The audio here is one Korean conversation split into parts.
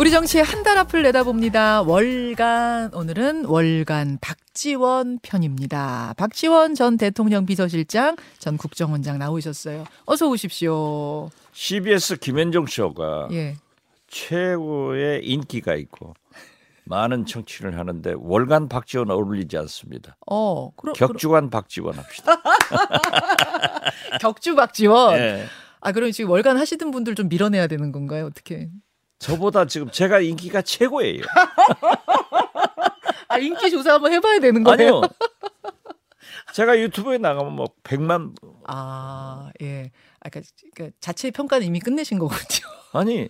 우리 정치의 한 달 앞을 내다봅니다. 월간 오늘은 월간 박지원 편입니다. 박지원 전 대통령 비서실장 전 국정원장 나오셨어요. 어서 오십시오. CBS 김현정 쇼가 예. 최고의 인기가 있고 많은 청취를 하는데 월간 박지원 어울리지 않습니다. 어, 그럼 격주간 박지원 합시다. 격주 박지원. 예. 아, 그럼 지금 월간 하시던 분들 좀 밀어내야 되는 건가요? 어떻게? 저보다 지금 제가 인기가 최고예요. 아, 인기 조사 한번 해봐야 되는 거예요? 아니요. 제가 유튜브에 나가면 뭐 100만 아, 예. 아까 그러니까 자체 평가는 이미 끝내신 거군요. 아니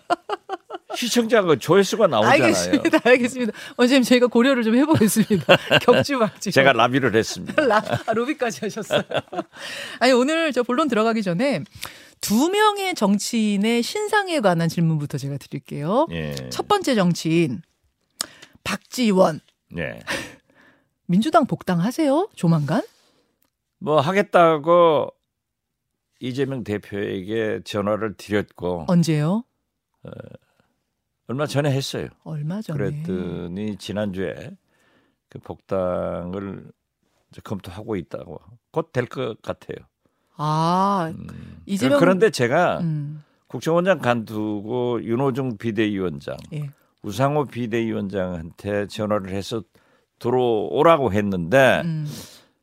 시청자가 조회수가 나오잖아요. 알겠습니다. 알겠습니다. 원장님 저희가 고려를 좀 해보겠습니다. 격주 박지원. 제가 라비를 했습니다. 라, 아, 로비까지 하셨어요. 아니 오늘 저 본론 들어가기 전에 두 명의 정치인의 신상에 관한 질문부터 제가 드릴게요. 예. 첫 번째 정치인 박지원 예. 민주당 복당하세요? 조만간? 뭐 하겠다고 이재명 대표에게 전화를 드렸고 언제요? 얼마 전에 했어요. 얼마 전에. 그랬더니 지난주에 그 복당을 검토하고 있다고 곧 될 것 같아요. 아 음. 이재명 그런데 제가 음, 국정원장 간두고 윤호중 비대위원장, 예. 우상호 비대위원장한테 전화를 해서 들어오라고 했는데 음,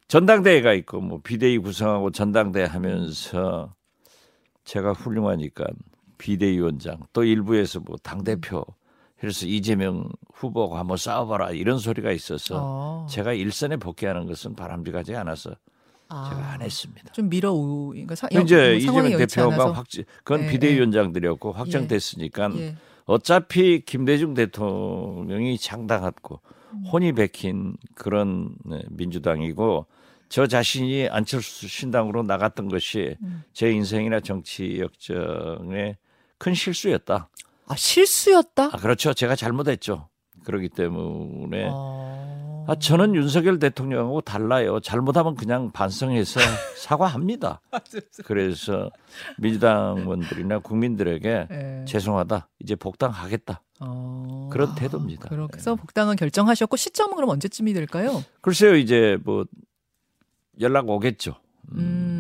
전당대회가 있고 뭐 비대위 구성하고 전당대회 하면서 제가 훌륭하니까 비대위원장 또 일부에서 뭐 당 대표 그래서 이재명 후보가 한번 싸워봐라 이런 소리가 있어서 어. 제가 일선에 복귀하는 것은 바람직하지 않아서 아, 제가 안 했습니다. 좀 밀어 오. 그러니까 사, 이제 뭐 상황이 이재명 대표가. 확정 그건 예, 비대위원장들이었고 확정됐으니까 예. 어차피 김대중 대통령이 창당했고 음. 혼이 베낀 그런 네, 민주당이고 저 자신이 안철수 신당으로 나갔던 것이 음. 제 인생이나 정치 역정에 큰 실수였다. 아 실수였다. 아, 그렇죠. 제가 잘못했죠. 그렇기 때문에 어. 아, 저는 윤석열 대통령하고 달라요. 잘못하면 그냥 반성해서 사과합니다. 그래서 민주당원들이나 국민들에게 예. 죄송하다. 이제 복당하겠다. 어. 그런 아, 태도입니다. 그래서 복당은 결정하셨고 시점은 그럼 언제쯤이 될까요? 글쎄요, 이제 뭐 연락 오겠죠. 음, 음,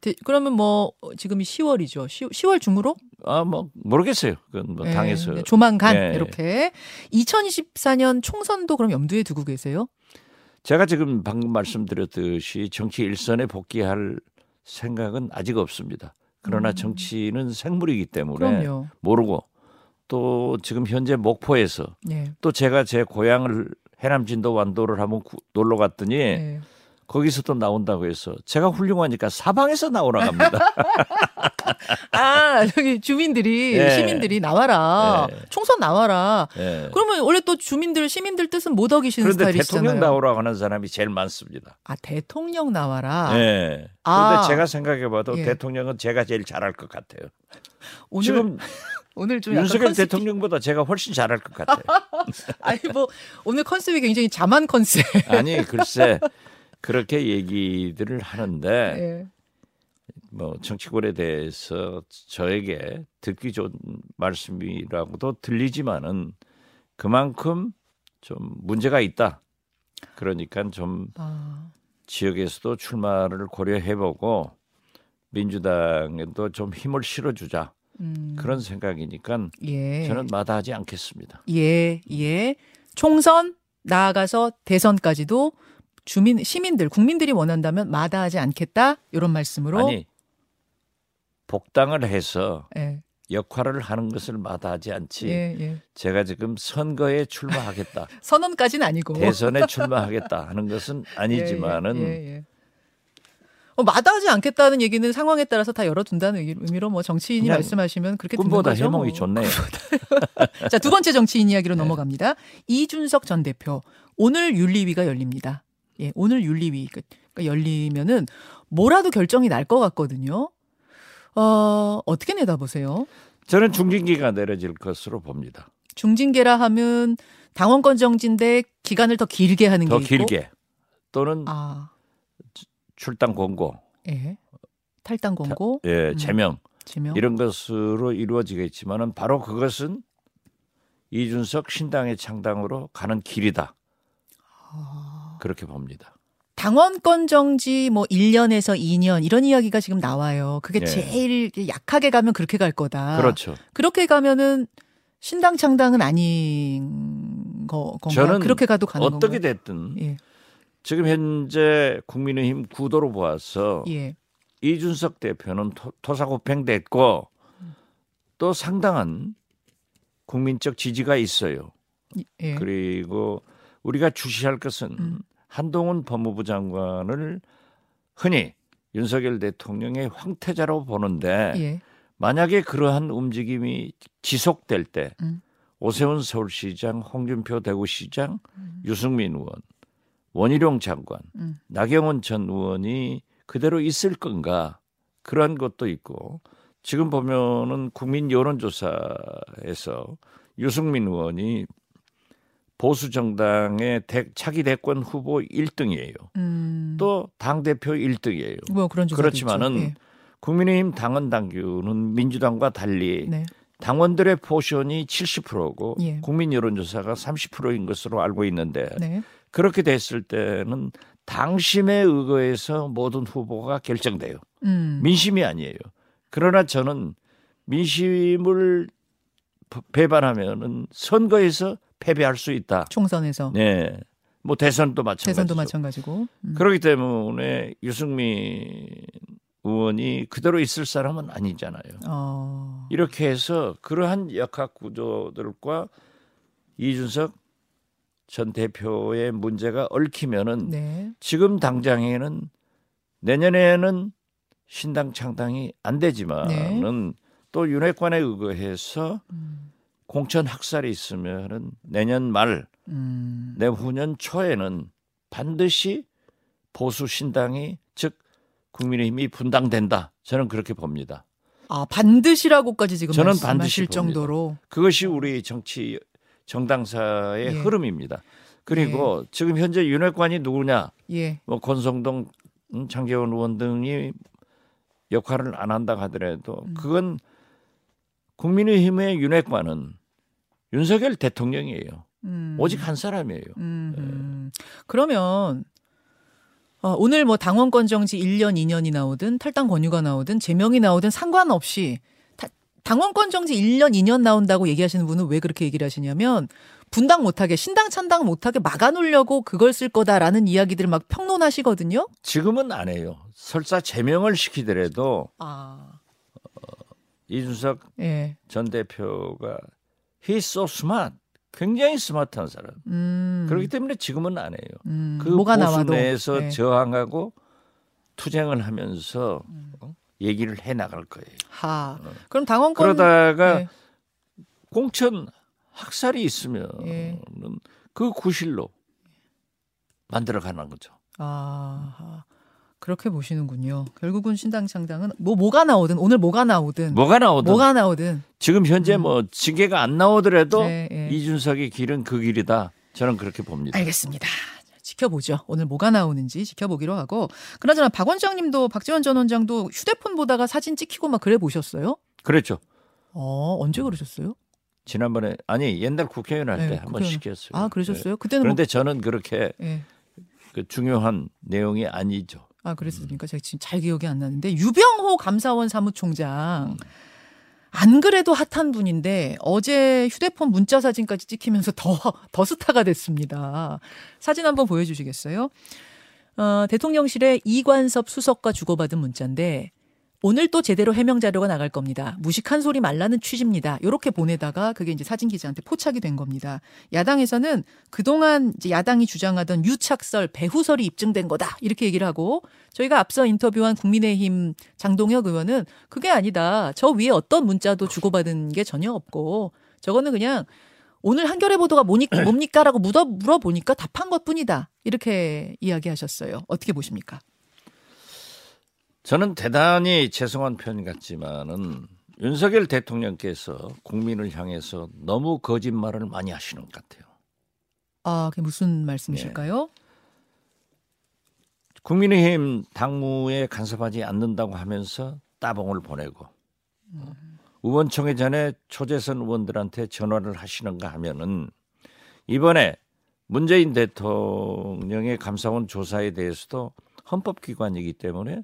대- 그러면 뭐 어, 지금이 10월이죠. 10, 월 중으로 아, 뭐 모르겠어요. 그건 뭐 예, 당에서 네, 조만간 예, 예. 이렇게 2024년 총선도 그럼 염두에 두고 계세요? 제가 지금 방금 말씀드렸듯이 정치 일선에 복귀할 생각은 아직 없습니다. 그러나 음. 정치는 생물이기 때문에 그럼요. 모르고 또 지금 현재 목포에서 예. 또 제가 제 고향을 해남 진도 완도를 한번 구- 놀러 갔더니 예. 거기서 또 나온다고 해서 제가 훌륭하니까 사방에서 나오라 합니다. 아, 여기 주민들이 예. 시민들이 나와라. 예. 총선 나와라. 예. 그러면 원래 또 주민들 시민들 뜻은 못 어기시는 그런데 스타일이시잖아요. 대통령 나오라고 하는 사람이 제일 많습니다. 아, 대통령 나와라. 예. 그런데 아. 제가 생각해봐도 예. 대통령은 제가 제일 잘할 것 같아요. 오늘 지금 오늘 좀 윤석열 컨셉이- 대통령보다 제가 훨씬 잘할 것 같아요. 아니 뭐 오늘 컨셉이 굉장히 자만 컨셉. 아니 글쎄 그렇게 얘기들을 하는데 예. 뭐 정치권에 대해서 저에게 듣기 좋은 말씀이라고도 들리지만은 그만큼 좀 문제가 있다. 그러니까 좀 아, 지역에서도 출마를 고려해보고 민주당에도 좀 힘을 실어주자 음, 그런 생각이니까 예. 저는 마다하지 않겠습니다. 예, 예. 총선 나아가서 대선까지도 주민 시민들 국민들이 원한다면 마다하지 않겠다 이런 말씀으로 아니 복당을 해서 예. 역할을 하는 것을 마다하지 않지. 예, 예. 제가 지금 선거에 출마하겠다, 선언까지는 아니고 대선에 출마하겠다 하는 것은 아니지만은 예, 예, 예. 어, 마다하지 않겠다는 얘기는 상황에 따라서 다 열어둔다는 의미- 의미로 뭐 정치인이 말씀하시면 그렇게 듣는 꿈보다 거죠. 해몽이 뭐. 좋네요. 자, 두 번째 정치인 이야기로 네. 넘어갑니다. 이준석 전 대표. 오늘 윤리위가 열립니다. 예, 오늘 윤리위 그- 그러니까 열리면은 뭐라도 결정이 날 것 같거든요. 어, 어떻게 내다보세요? 저는 중징계가 내려질 것으로 봅니다. 중징계라 하면 당원권 정지인데 기간을 더 길게 하는 더 게 있고 길게 또는 아, 출당 권고, 예. 탈당 권고, 예, 음. 제명 지명. 이런 것으로 이루어지겠지만은 바로 그것은 이준석 신당의 창당으로 가는 길이다. 아. 그렇게 봅니다. 당원권 정지 뭐 1년에서 2년 이런 이야기가 지금 나와요. 그게 네. 제일 약하게 가면 그렇게 갈 거다. 그렇죠. 그렇게 가면은 신당 창당은 아닌 거 건가요? 저는 그렇게 가도 가는 어떻게 건가요? 됐든 예. 지금 현재 국민의힘 구도로 보아서 예. 이준석 대표는 토, 토사구팽됐고 또 상당한 국민적 지지가 있어요. 예. 그리고 우리가 주시할 것은 음. 한동훈 법무부 장관을 흔히 윤석열 대통령의 황태자로 보는데 예. 만약에 그러한 움직임이 지속될 때 음. 오세훈 서울시장, 홍준표 대구시장, 유승민 의원, 원희룡 장관, 음. 나경원 전 의원이 그대로 있을 건가 그런 것도 있고 지금 보면은 국민 여론조사에서 유승민 의원이 보수 정당의 대- 차기 대권 후보 1등이에요. 음. 또당 대표 1등이에요. 뭐 그런 그렇지만은 있죠. 국민의힘 당원 당규는 민주당과 달리 예. 네. 당원들의 포션이 70%고 예. 국민 여론조사가 30%인 것으로 알고 있는데 네. 그렇게 됐을 때는 당심에 의거해서 모든 후보가 결정돼요. 음. 민심이 아니에요. 그러나 저는 민심을 배반하면은 선거에서 패배할 수 있다. 총선에서 네. 뭐 대선도 마찬가지죠. 대선도 마찬가지고. 음. 그렇기 때문에 유승민 의원이 그대로 있을 사람은 아니잖아요. 어. 이렇게 해서 그러한 역학 구조들과 이준석 전 대표의 문제가 얽히면은 네. 지금 당장에는 내년에는 신당 창당이 안 되지만은 또 윤핵관에 의거해서 음. 공천 학살이 있으면은 내년 말 음. 내후년 초에는 반드시 보수 신당이 즉 국민의힘이 분당된다. 저는 그렇게 봅니다. 아 반드시라고까지 지금 저는 반드시 봅니다. 정도로 그것이 우리 정치 정당사의 예. 흐름입니다. 그리고 지금 현재 윤핵관이 누구냐? 예. 뭐 권성동, 음, 장재원 의원 등이 역할을 안 한다 하더라도 음. 그건 국민의힘의 윤핵관은 윤석열 대통령이에요. 음. 오직 한 사람이에요. 음, 음. 그러면 어, 오늘 뭐 당원권 정지 1년, 2년이 나오든 탈당 권유가 나오든 제명이 나오든 상관없이 다- 당원권 정지 1년, 2년 나온다고 얘기하시는 분은 왜 그렇게 얘기를 하시냐면 분당 못하게 신당 찬당 못하게 막아놓으려고 그걸 쓸 거다라는 이야기들을 막 평론하시거든요. 지금은 안 해요. 설사 제명을 시키더라도 아, 이준석 예, 전 대표가 he's so smart. 굉장히 스마트한 사람. 음, 그렇기 때문에 지금은 안 해요. 음, 그 뭐가 보수 나와도 내에서 예. 저항하고 투쟁을 하면서 음. 어? 얘기를 해 나갈 거예요. 하. 그럼 당원권 그러다가 예. 공천 학살이 있으면 예. 그 구실로 만들어 가는 거죠. 아, 그렇게 보시는군요. 결국은 신당 창당은 뭐 뭐가 나오든 오늘 뭐가 나오든 뭐가 나오든 뭐가 나오든 지금 현재 음. 뭐 징계가 안 나오더라도 네, 예. 이준석의 길은 그 길이다. 저는 그렇게 봅니다. 알겠습니다. 지켜보죠. 오늘 뭐가 나오는지 지켜보기로 하고. 그나저나 박 원장님도 박지원 전 원장도 휴대폰 보다가 사진 찍히고 막 그래 보셨어요? 그렇죠. 어 언제 그러셨어요? 지난번에 아니 옛날 국회의원 할때 네, 한번 국회의원. 시켰어요. 아 그러셨어요? 네. 그때는 그런데 저는 그렇게 뭐, 예. 그 중요한 내용이 아니죠. 아 그랬습니까? 제가 지금 잘 기억이 안 나는데 유병호 감사원 사무총장 안 그래도 핫한 분인데 어제 휴대폰 문자 사진까지 찍히면서 더더 스타가 됐습니다. 사진 한번 보여주시겠어요? 어, 대통령실에 이관섭 수석과 주고받은 문자인데 오늘 또 제대로 해명 자료가 나갈 겁니다. 무식한 소리 말라는 취지입니다. 이렇게 보내다가 그게 이제 사진 기자한테 포착이 된 겁니다. 야당에서는 그동안 이제 야당이 주장하던 유착설, 배후설이 입증된 거다. 이렇게 얘기를 하고 저희가 앞서 인터뷰한 국민의힘 장동혁 의원은 그게 아니다. 저 위에 어떤 문자도 주고받은 게 전혀 없고 저거는 그냥 오늘 한겨레 보도가 뭐니, 뭡니까 라고 물어, 물어보니까 답한 것 뿐이다. 이렇게 이야기하셨어요. 어떻게 보십니까? 저는 대단히 죄송한 표현 같지만은 윤석열 대통령께서 국민을 향해서 너무 거짓말을 많이 하시는 것 같아요. 아, 그게 무슨 말씀이실까요? 국민의힘 당무에 간섭하지 않는다고 하면서 따봉을 보내고 의원총회 전에 초재선 의원들한테 전화를 하시는가 하면은 이번에 문재인 대통령의 감사원 조사에 대해서도 헌법기관이기 때문에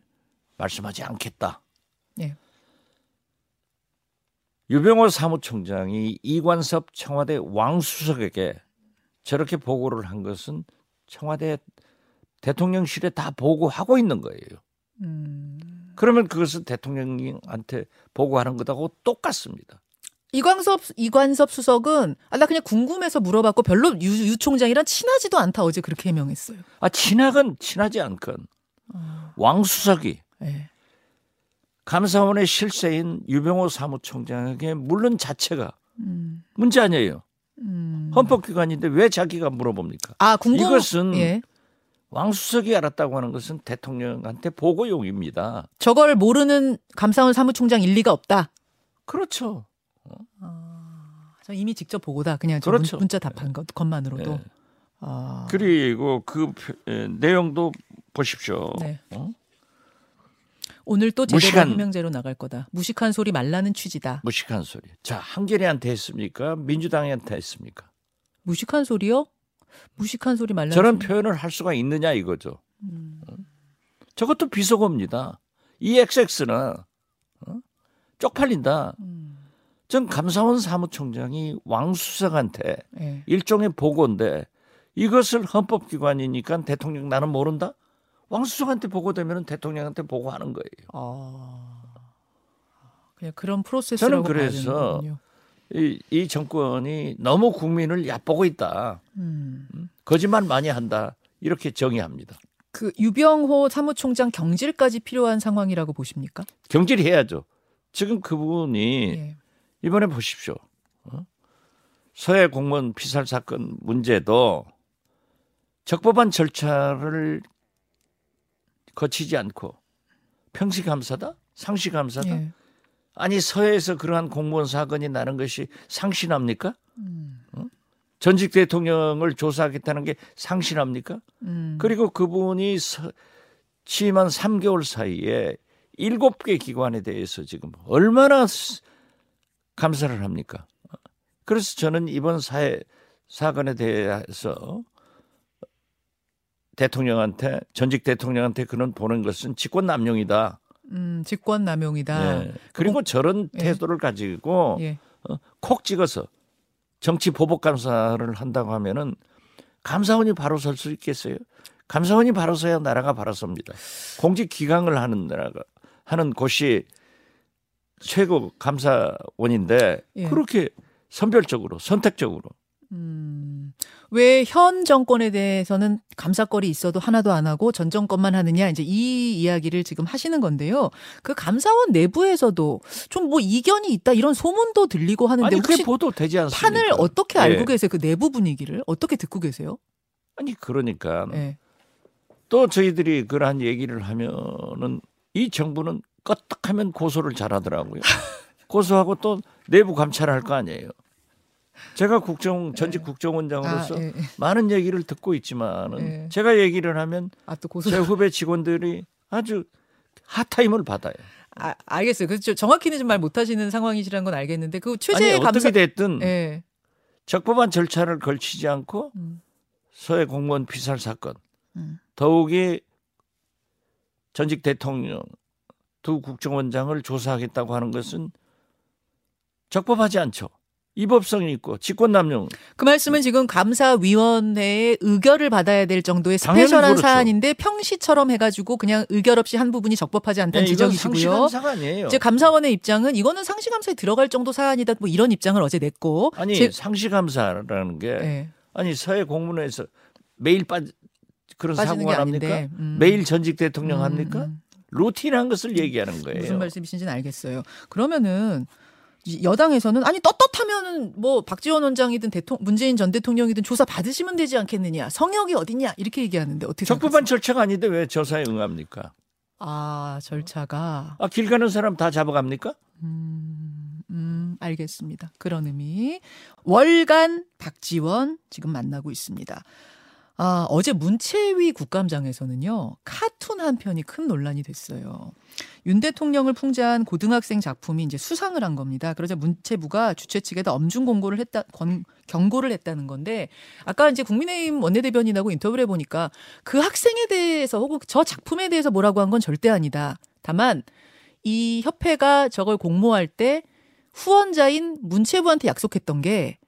말씀하지 않겠다. 예. 유병호 사무총장이 이관섭 청와대 왕수석에게 저렇게 보고를 한 것은 청와대 대통령실에 다 보고하고 있는 거예요. 음. 그러면 그것은 대통령한테 보고하는 것하고 똑같습니다. 이광섭 이관섭 수석은 아, 나 그냥 궁금해서 물어봤고 별로 유, 유 총장이랑 친하지도 않다 어제 그렇게 해명했어요. 아 친하건 친하지 않건 아, 왕 수석이 예. 감사원의 실세인 유병호 사무총장에게 물론 자체가 음, 문제 아니에요. 음. 헌법기관인데 왜 자기가 물어봅니까? 아 궁금 이것은 예. 왕수석이 알았다고 하는 것은 대통령한테 보고용입니다. 저걸 모르는 감사원 사무총장 일리가 없다. 그렇죠. 저 이미 직접 보고다. 그냥 저 그렇죠. 문, 자 답한 것 것만으로도. 예. 아, 그리고 그 표- 에, 내용도 보십시오. 네. 어? 오늘 또 제대로 무식한- 해명제로 나갈 거다. 무식한 소리 말라는 취지다. 무식한 소리. 자, 한겨레한테 했습니까? 민주당한테 했습니까? 무식한 소리요? 무식한 소리 말라는 저런 소리. 표현을 할 수가 있느냐 이거죠. 음. 어? 저것도 비속어입니다. 이 XX는 어? 쪽팔린다. 음. 전 감사원 사무총장이 왕수석한테 예. 일종의 보고인데 이것을 헌법기관이니까 대통령 나는 모른다? 왕수석한테 보고되면 대통령한테 보고하는 거예요. 아. 그냥 그런 프로세스라고 저는 그래서. 이, 이 정권이 너무 국민을 얕보고 있다. 음. 거짓말 많이 한다. 이렇게 정의합니다. 그 유병호 사무총장 경질까지 필요한 상황이라고 보십니까? 경질해야죠. 지금 그분이 예. 이번에 보십시오. 어? 서해 공무원 피살 사건 문제도 적법한 절차를 거치지 않고 평시 감사다? 상시 감사다? 예. 아니 서해에서 그러한 공무원 사건이 나는 것이 상신합니까? 음. 어? 전직 대통령을 조사하겠다는 게 상신합니까? 음. 그리고 그분이 서- 취임한 3개월 사이에 일곱 개 기관에 대해서 지금 얼마나 스- 감사를 합니까? 그래서 저는 이번 사회 사건에 대해서 대통령한테 전직 대통령한테 그런 보낸 것은 직권 남용이다. 음, 직권 남용이다. 예. 그리고 저런 예. 태도를 가지고 예. 어, 콕 찍어서 정치 보복 감사를 한다고 하면은 감사원이 바로 설 수 있겠어요? 감사원이 바로 서야 나라가 바로 섭니다. 공직 기강을 하는 나라가 하는 곳이 최고 감사원인데 예. 그렇게 선별적으로 선택적으로 음. 왜 현 정권에 대해서는 감사거리 있어도 하나도 안 하고 전 정권만 하느냐 이제 이 이야기를 지금 하시는 건데요. 그 감사원 내부에서도 좀 뭐 이견이 있다 이런 소문도 들리고 하는데 아니 혹시 보도되지 않습니까? 판을 어떻게 알고 예. 계세요? 그 내부 분위기를 어떻게 듣고 계세요? 아니 그러니까 예. 또 저희들이 그러한 얘기를 하면은 이 정부는 껐떡하면 고소를 잘하더라고요. 고소하고 또 내부 감찰을 할거 아니에요. 제가 국정 전직 국정원장으로서 아, 예, 예. 많은 얘기를 듣고 있지만은 예. 제가 얘기를 하면 아. 제 후배 직원들이 아주 핫타임을 받아요. 아, 알겠어요. 그렇죠. 정확히는 좀 말 못하시는 상황이시라는 건 알겠는데 그 최재 어떻게 감사. 됐든 예. 적법한 절차를 걸치지 않고 음. 서해 공무원 피살 사건 음. 더욱이 전직 대통령 두 국정원장을 조사하겠다고 하는 것은 적법하지 않죠. 위법성이 있고 직권남용 그 말씀은 지금 감사위원회의 의결을 받아야 될 정도의 스페셜한 그렇죠. 사안인데 평시처럼 해가지고 그냥 의결 없이 한 부분이 적법하지 않다는 네, 지적이시고요. 이제 감사원의 입장은 이거는 상시감사에 들어갈 정도 사안이다. 뭐 이런 입장을 어제 냈고. 아니 제- 상시감사라는 게 예, 아니 서해 공문에서 매일 빠 그런 사고가 납니까? 음. 매일 전직 대통령 음, 합니까? 음. 루틴한 것을 얘기하는 거예요. 무슨 말씀이신지는 알겠어요. 그러면은 이 여당에서는 아니 떳떳하면은 뭐 박지원 원장이든 대통 문재인 전 대통령이든 조사 받으시면 되지 않겠느냐 성역이 어딨냐 이렇게 얘기하는데 어떻게 적법한? 절차가 아닌데 왜 조사에 응합니까? 아 절차가 아, 길 가는 사람 다 잡아갑니까? 음, 음, 알겠습니다. 그런 의미. 월간 박지원 지금 만나고 있습니다. 아, 어제 문채위 국감장에서는요, 카툰 한 편이 큰 논란이 됐어요. 윤 대통령을 풍자한 고등학생 작품이 이제 수상을 한 겁니다. 그러자 문체부가 주최 측에다 엄중 공고를 했다, 권, 경고를 했다는 건데, 아까 이제 국민의힘 원내대변인하고 인터뷰를 해보니까 그 학생에 대해서 혹은 저 작품에 대해서 뭐라고 한 건 절대 아니다. 다만, 이 협회가 저걸 공모할 때 후원자인 문체부한테 약속했던 게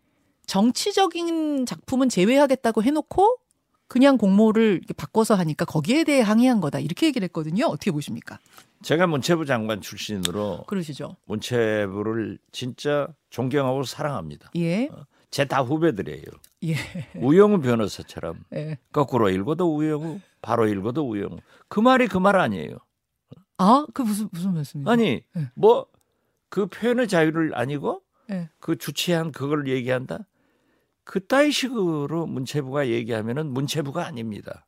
정치적인 작품은 제외하겠다고 해놓고 그냥 공모를 바꿔서 하니까 거기에 대해 항의한 거다 이렇게 얘기를 했거든요. 어떻게 보십니까? 제가 문체부 장관 출신으로 그러시죠? 문체부를 진짜 존경하고 사랑합니다. 예, 제 다 후배들이에요. 예, 우영우 변호사처럼 예. 거꾸로 읽어도 우영우, 바로 읽어도 우영우. 그 말이 그 말 아니에요. 아, 그 무슨 무슨 말씀이세요? 아니 네. 뭐그 표현의 자유를 아니고 예. 그 주체한 그걸 얘기한다. 그따위 식으로 문체부가 얘기하면은 문체부가 아닙니다.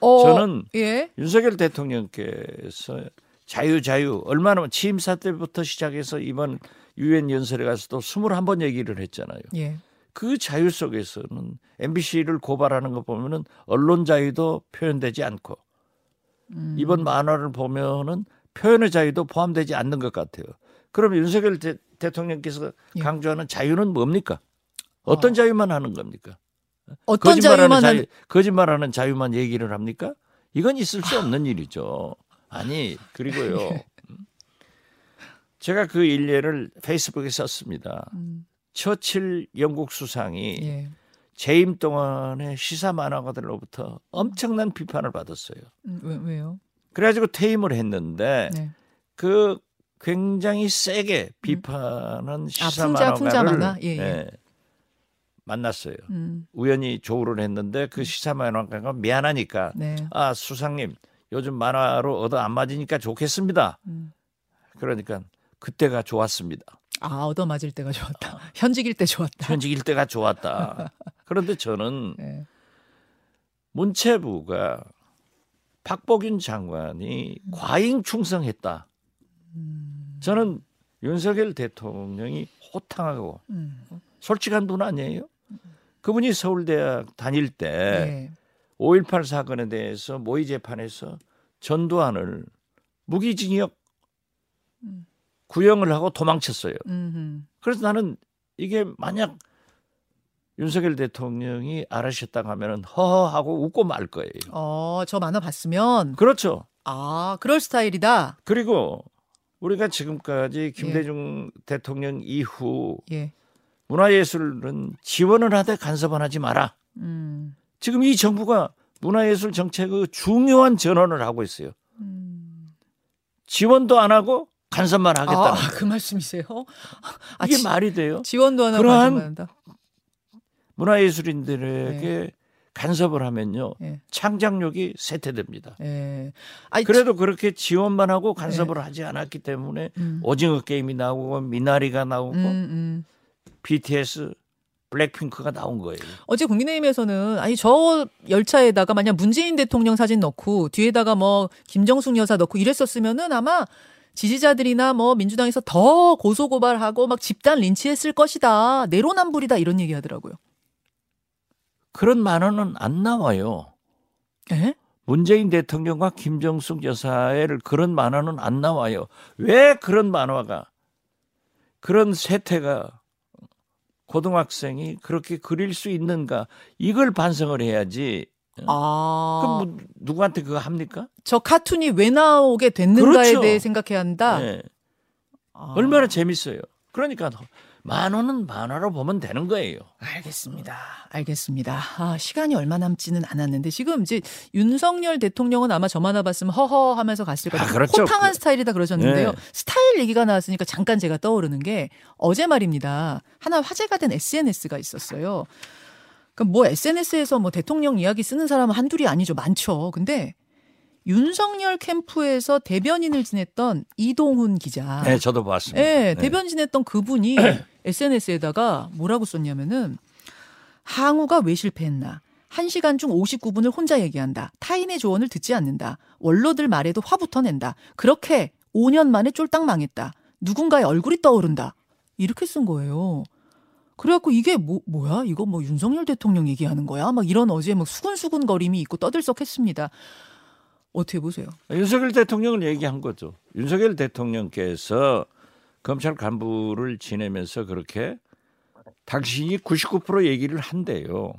어, 저는 예, 윤석열 대통령께서 자유 자유 얼마나 취임사 때부터 시작해서 이번 유엔 연설에 가서도 21번 얘기를 했잖아요. 예, 그 자유 속에서는 MBC를 고발하는 거 보면은 언론 자유도 표현되지 않고 음. 이번 만화를 보면은 표현의 자유도 포함되지 않는 것 같아요. 그럼 윤석열 대, 대통령께서 예. 강조하는 자유는 뭡니까? 어떤 어. 자유만 하는 겁니까? 어떤 거짓말하는 자유만 자유, 하는 거짓말하는 자유만 얘기를 합니까? 이건 있을 수 없는 일이죠. 아니 그리고요. 음. 제가 그 일례를 페이스북에 썼습니다. 음, 처칠 영국 수상이 예, 재임 동안의 시사 만화가들로부터 엄청난 비판을 받았어요. 음, 왜, 왜요? 그래가지고 퇴임을 했는데 네. 그 굉장히 세게 비판한 시사 아, 풍자, 만화가를 풍자 만화? 예, 예. 만났어요. 음, 우연히 조우를 했는데 그 시사 만화가가 미안하니까 네. 아 수상님 요즘 만화로 얻어 안 맞으니까 좋겠습니다. 음. 그러니까 그때가 좋았습니다. 아, 얻어 맞을 때가 좋았다. 현직일 때 좋았다. 현직일 때가 좋았다. 그런데 저는 예. 문체부가 박복윤 장관이 과잉 충성했다. 음, 저는 윤석열 대통령이 호탕하고 음, 솔직한 분 아니에요? 그분이 서울대학 다닐 때 예. 5.18 사건에 대해서 모의 재판에서 전두환을 무기징역 음. 구형을 하고 도망쳤어요. 음, 그래서 나는 이게 만약 윤석열 대통령이 알으셨다고 하면은 허허하고 웃고 말 거예요. 어, 저 만화 봤으면 그렇죠. 아, 그럴 스타일이다. 그리고 우리가 지금까지 김대중 대통령 이후 예. 문화예술은 지원을 하되 간섭은 하지 마라. 음. 지금 이 정부가 문화예술 정책의 중요한 전환을 하고 있어요. 음. 지원도 안 하고 간섭만 하겠다는 아. 그 말씀이세요? 아, 이게 지, 말이 돼요? 지원도 하나 그러한 가지만 한다. 문화예술인들에게 간섭을 하면요 예. 창작력이 쇠퇴됩니다. 예. 아니, 그래도 그렇게 지원만 하고 간섭을 하지 않았기 때문에 음. 오징어 게임이 나오고 미나리가 나오고 음, 음. BTS, 블랙핑크가 나온 거예요. 어제 국민의힘에서는 아니 저 열차에다가 만약 문재인 대통령 사진 넣고 뒤에다가 뭐 김정숙 여사 넣고 이랬었으면은 아마 지지자들이나 뭐 민주당에서 더 고소 고발하고 막 집단 린치했을 것이다. 내로남불이다 이런 얘기 하더라고요. 그런 만화는 안 나와요. 예? 문재인 대통령과 김정숙 여사를 그런 만화는 안 나와요. 왜 그런 만화가 그런 세태가 고등학생이 그렇게 그릴 수 있는가 이걸 반성을 해야지. 아. 그럼 뭐 누구한테 그거 합니까? 저 카툰이 왜 나오게 됐는가에 그렇죠. 대해 생각해야 한다. 네. 아. 얼마나 재밌어요. 그러니까 만화는 만화로 보면 되는 거예요. 알겠습니다. 알겠습니다. 아, 시간이 얼마 남지는 않았는데 지금 이제 윤석열 대통령은 아마 저만 와봤으면 허허 하면서 갔을 거다. 아, 그렇죠. 호탕한 스타일이다 그러셨는데요. 네. 스타일 얘기가 나왔으니까 잠깐 제가 떠오르는 게 어제 말입니다. 하나 화제가 된 SNS가 있었어요. 그럼 뭐 SNS에서 뭐 대통령 이야기 쓰는 사람은 한둘이 아니죠. 많죠. 근데 윤석열 캠프에서 대변인을 지냈던 이동훈 기자. 네, 저도 봤습니다. 예, 네. 대변 지냈던 그분이 SNS에다가 뭐라고 썼냐면은 항우가 왜 실패했나? 1시간 중 59분을 혼자 얘기한다. 타인의 조언을 듣지 않는다. 원로들 말에도 화부터 낸다. 그렇게 5년 만에 쫄딱 망했다. 누군가의 얼굴이 떠오른다. 이렇게 쓴 거예요. 그래갖고 이게 뭐 뭐야 이거 뭐 윤석열 대통령 얘기하는 거야 막 이런 어제 막 수근수근 거림이 있고 떠들썩 했습니다. 어떻게 보세요? 윤석열 대통령을 얘기한 거죠. 윤석열 대통령께서 검찰 간부를 지내면서 그렇게 당신이 99% 얘기를 한대요.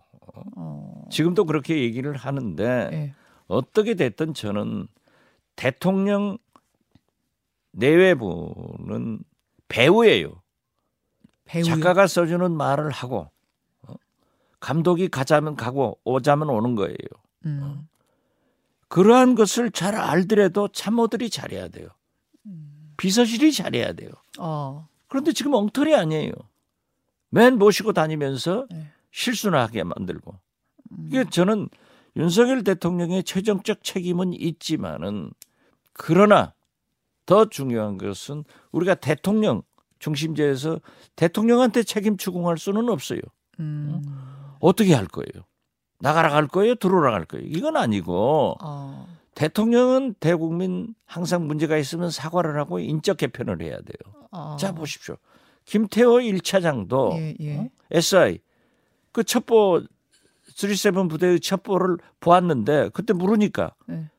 어, 지금도 그렇게 얘기를 하는데 예. 어떻게 됐든 저는 대통령 내외부는 배우예요. 배우 작가가 써주는 말을 하고 어? 감독이 가자면 가고 오자면 오는 거예요. 음, 그러한 것을 잘 알더라도 참모들이 잘해야 돼요. 비서실이 잘해야 돼요. 어, 그런데 지금 엉터리 아니에요. 맨 모시고 다니면서 네. 실수나 하게 만들고. 음. 이게 저는 윤석열 대통령의 최종적 책임은 있지만은 그러나 더 중요한 것은 우리가 대통령 중심제에서 대통령한테 책임 추궁할 수는 없어요. 음, 어떻게 할 거예요? 나가라 갈 거예요? 들어오라 갈 거예요? 이건 아니고 어, 대통령은 대국민 항상 문제가 있으면 사과를 하고 인적 개편을 해야 돼요. 어. 자 보십시오. 김태호 1차장도 예, 예. 어? SI 그 첩보 37 부대의 첩보를 보았는데 그때 물으니까 네.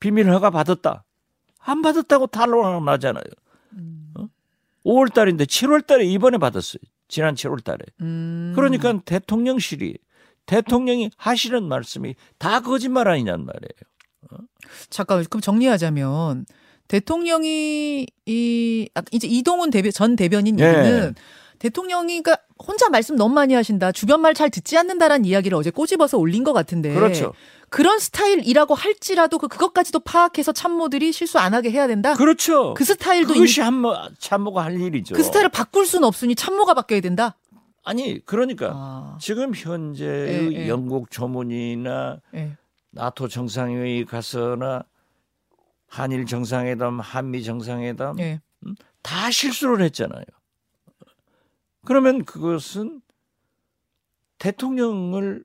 비밀 허가 받았다. 안 받았다고 탄로가 나잖아요. 음, 5월 달인데 7월 달에 이번에 받았어요. 지난 7월 달에. 음. 그러니까 대통령실이 대통령이 하시는 말씀이 다 거짓말 아니냔 말이에요. 잠깐 그럼 정리하자면 대통령이 이 아, 이제 이동훈 대변 전 대변인 예. 얘기는 대통령이 그러니까 혼자 말씀 너무 많이 하신다. 주변 말 잘 듣지 않는다라는 이야기를 어제 꼬집어서 올린 것 같은데. 그렇죠. 그런 스타일이라고 할지라도 그 그것까지도 파악해서 참모들이 실수 안 하게 해야 된다. 그렇죠. 그 스타일도 그것이 인- 한모 참모가 할 일이죠. 그 스타일을 바꿀 수는 없으니 참모가 바뀌어야 된다. 아니 그러니까 아, 지금 현재의 예, 예. 영국 조문이나 예. 나토 정상회의 가서나 한일 정상회담, 한미 정상회담 예. 다 실수를 했잖아요. 그러면 그것은 대통령을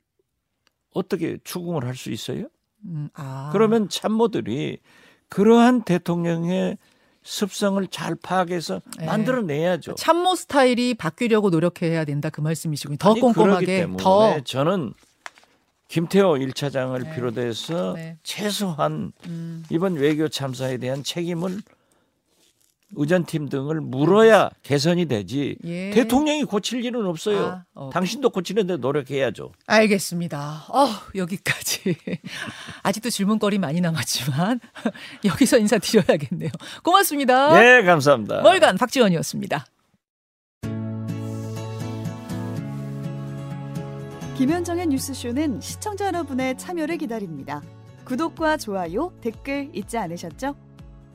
어떻게 추궁을 할 수 있어요? 음, 아. 그러면 참모들이 그러한 대통령의 습성을 잘 파악해서 예. 만들어내야죠. 참모 스타일이 바뀌려고 노력해야 된다 그 말씀이시군요. 더 아니, 꼼꼼하게 더 저는 김태호 1차장을 네. 비롯해서 네. 최소한 음, 이번 외교 참사에 대한 책임을 의전팀 등을 물어야 개선이 되지 예. 대통령이 고칠 일은 없어요. 아, 어. 당신도 고치는데 노력해야죠. 알겠습니다. 어, 여기까지. 아직도 질문거리 많이 남았지만 여기서 인사드려야겠네요. 고맙습니다. 네, 감사합니다. 월간 박지원이었습니다. 김현정의 뉴스쇼는 시청자 여러분의 참여를 기다립니다. 구독과 좋아요, 댓글 잊지 않으셨죠?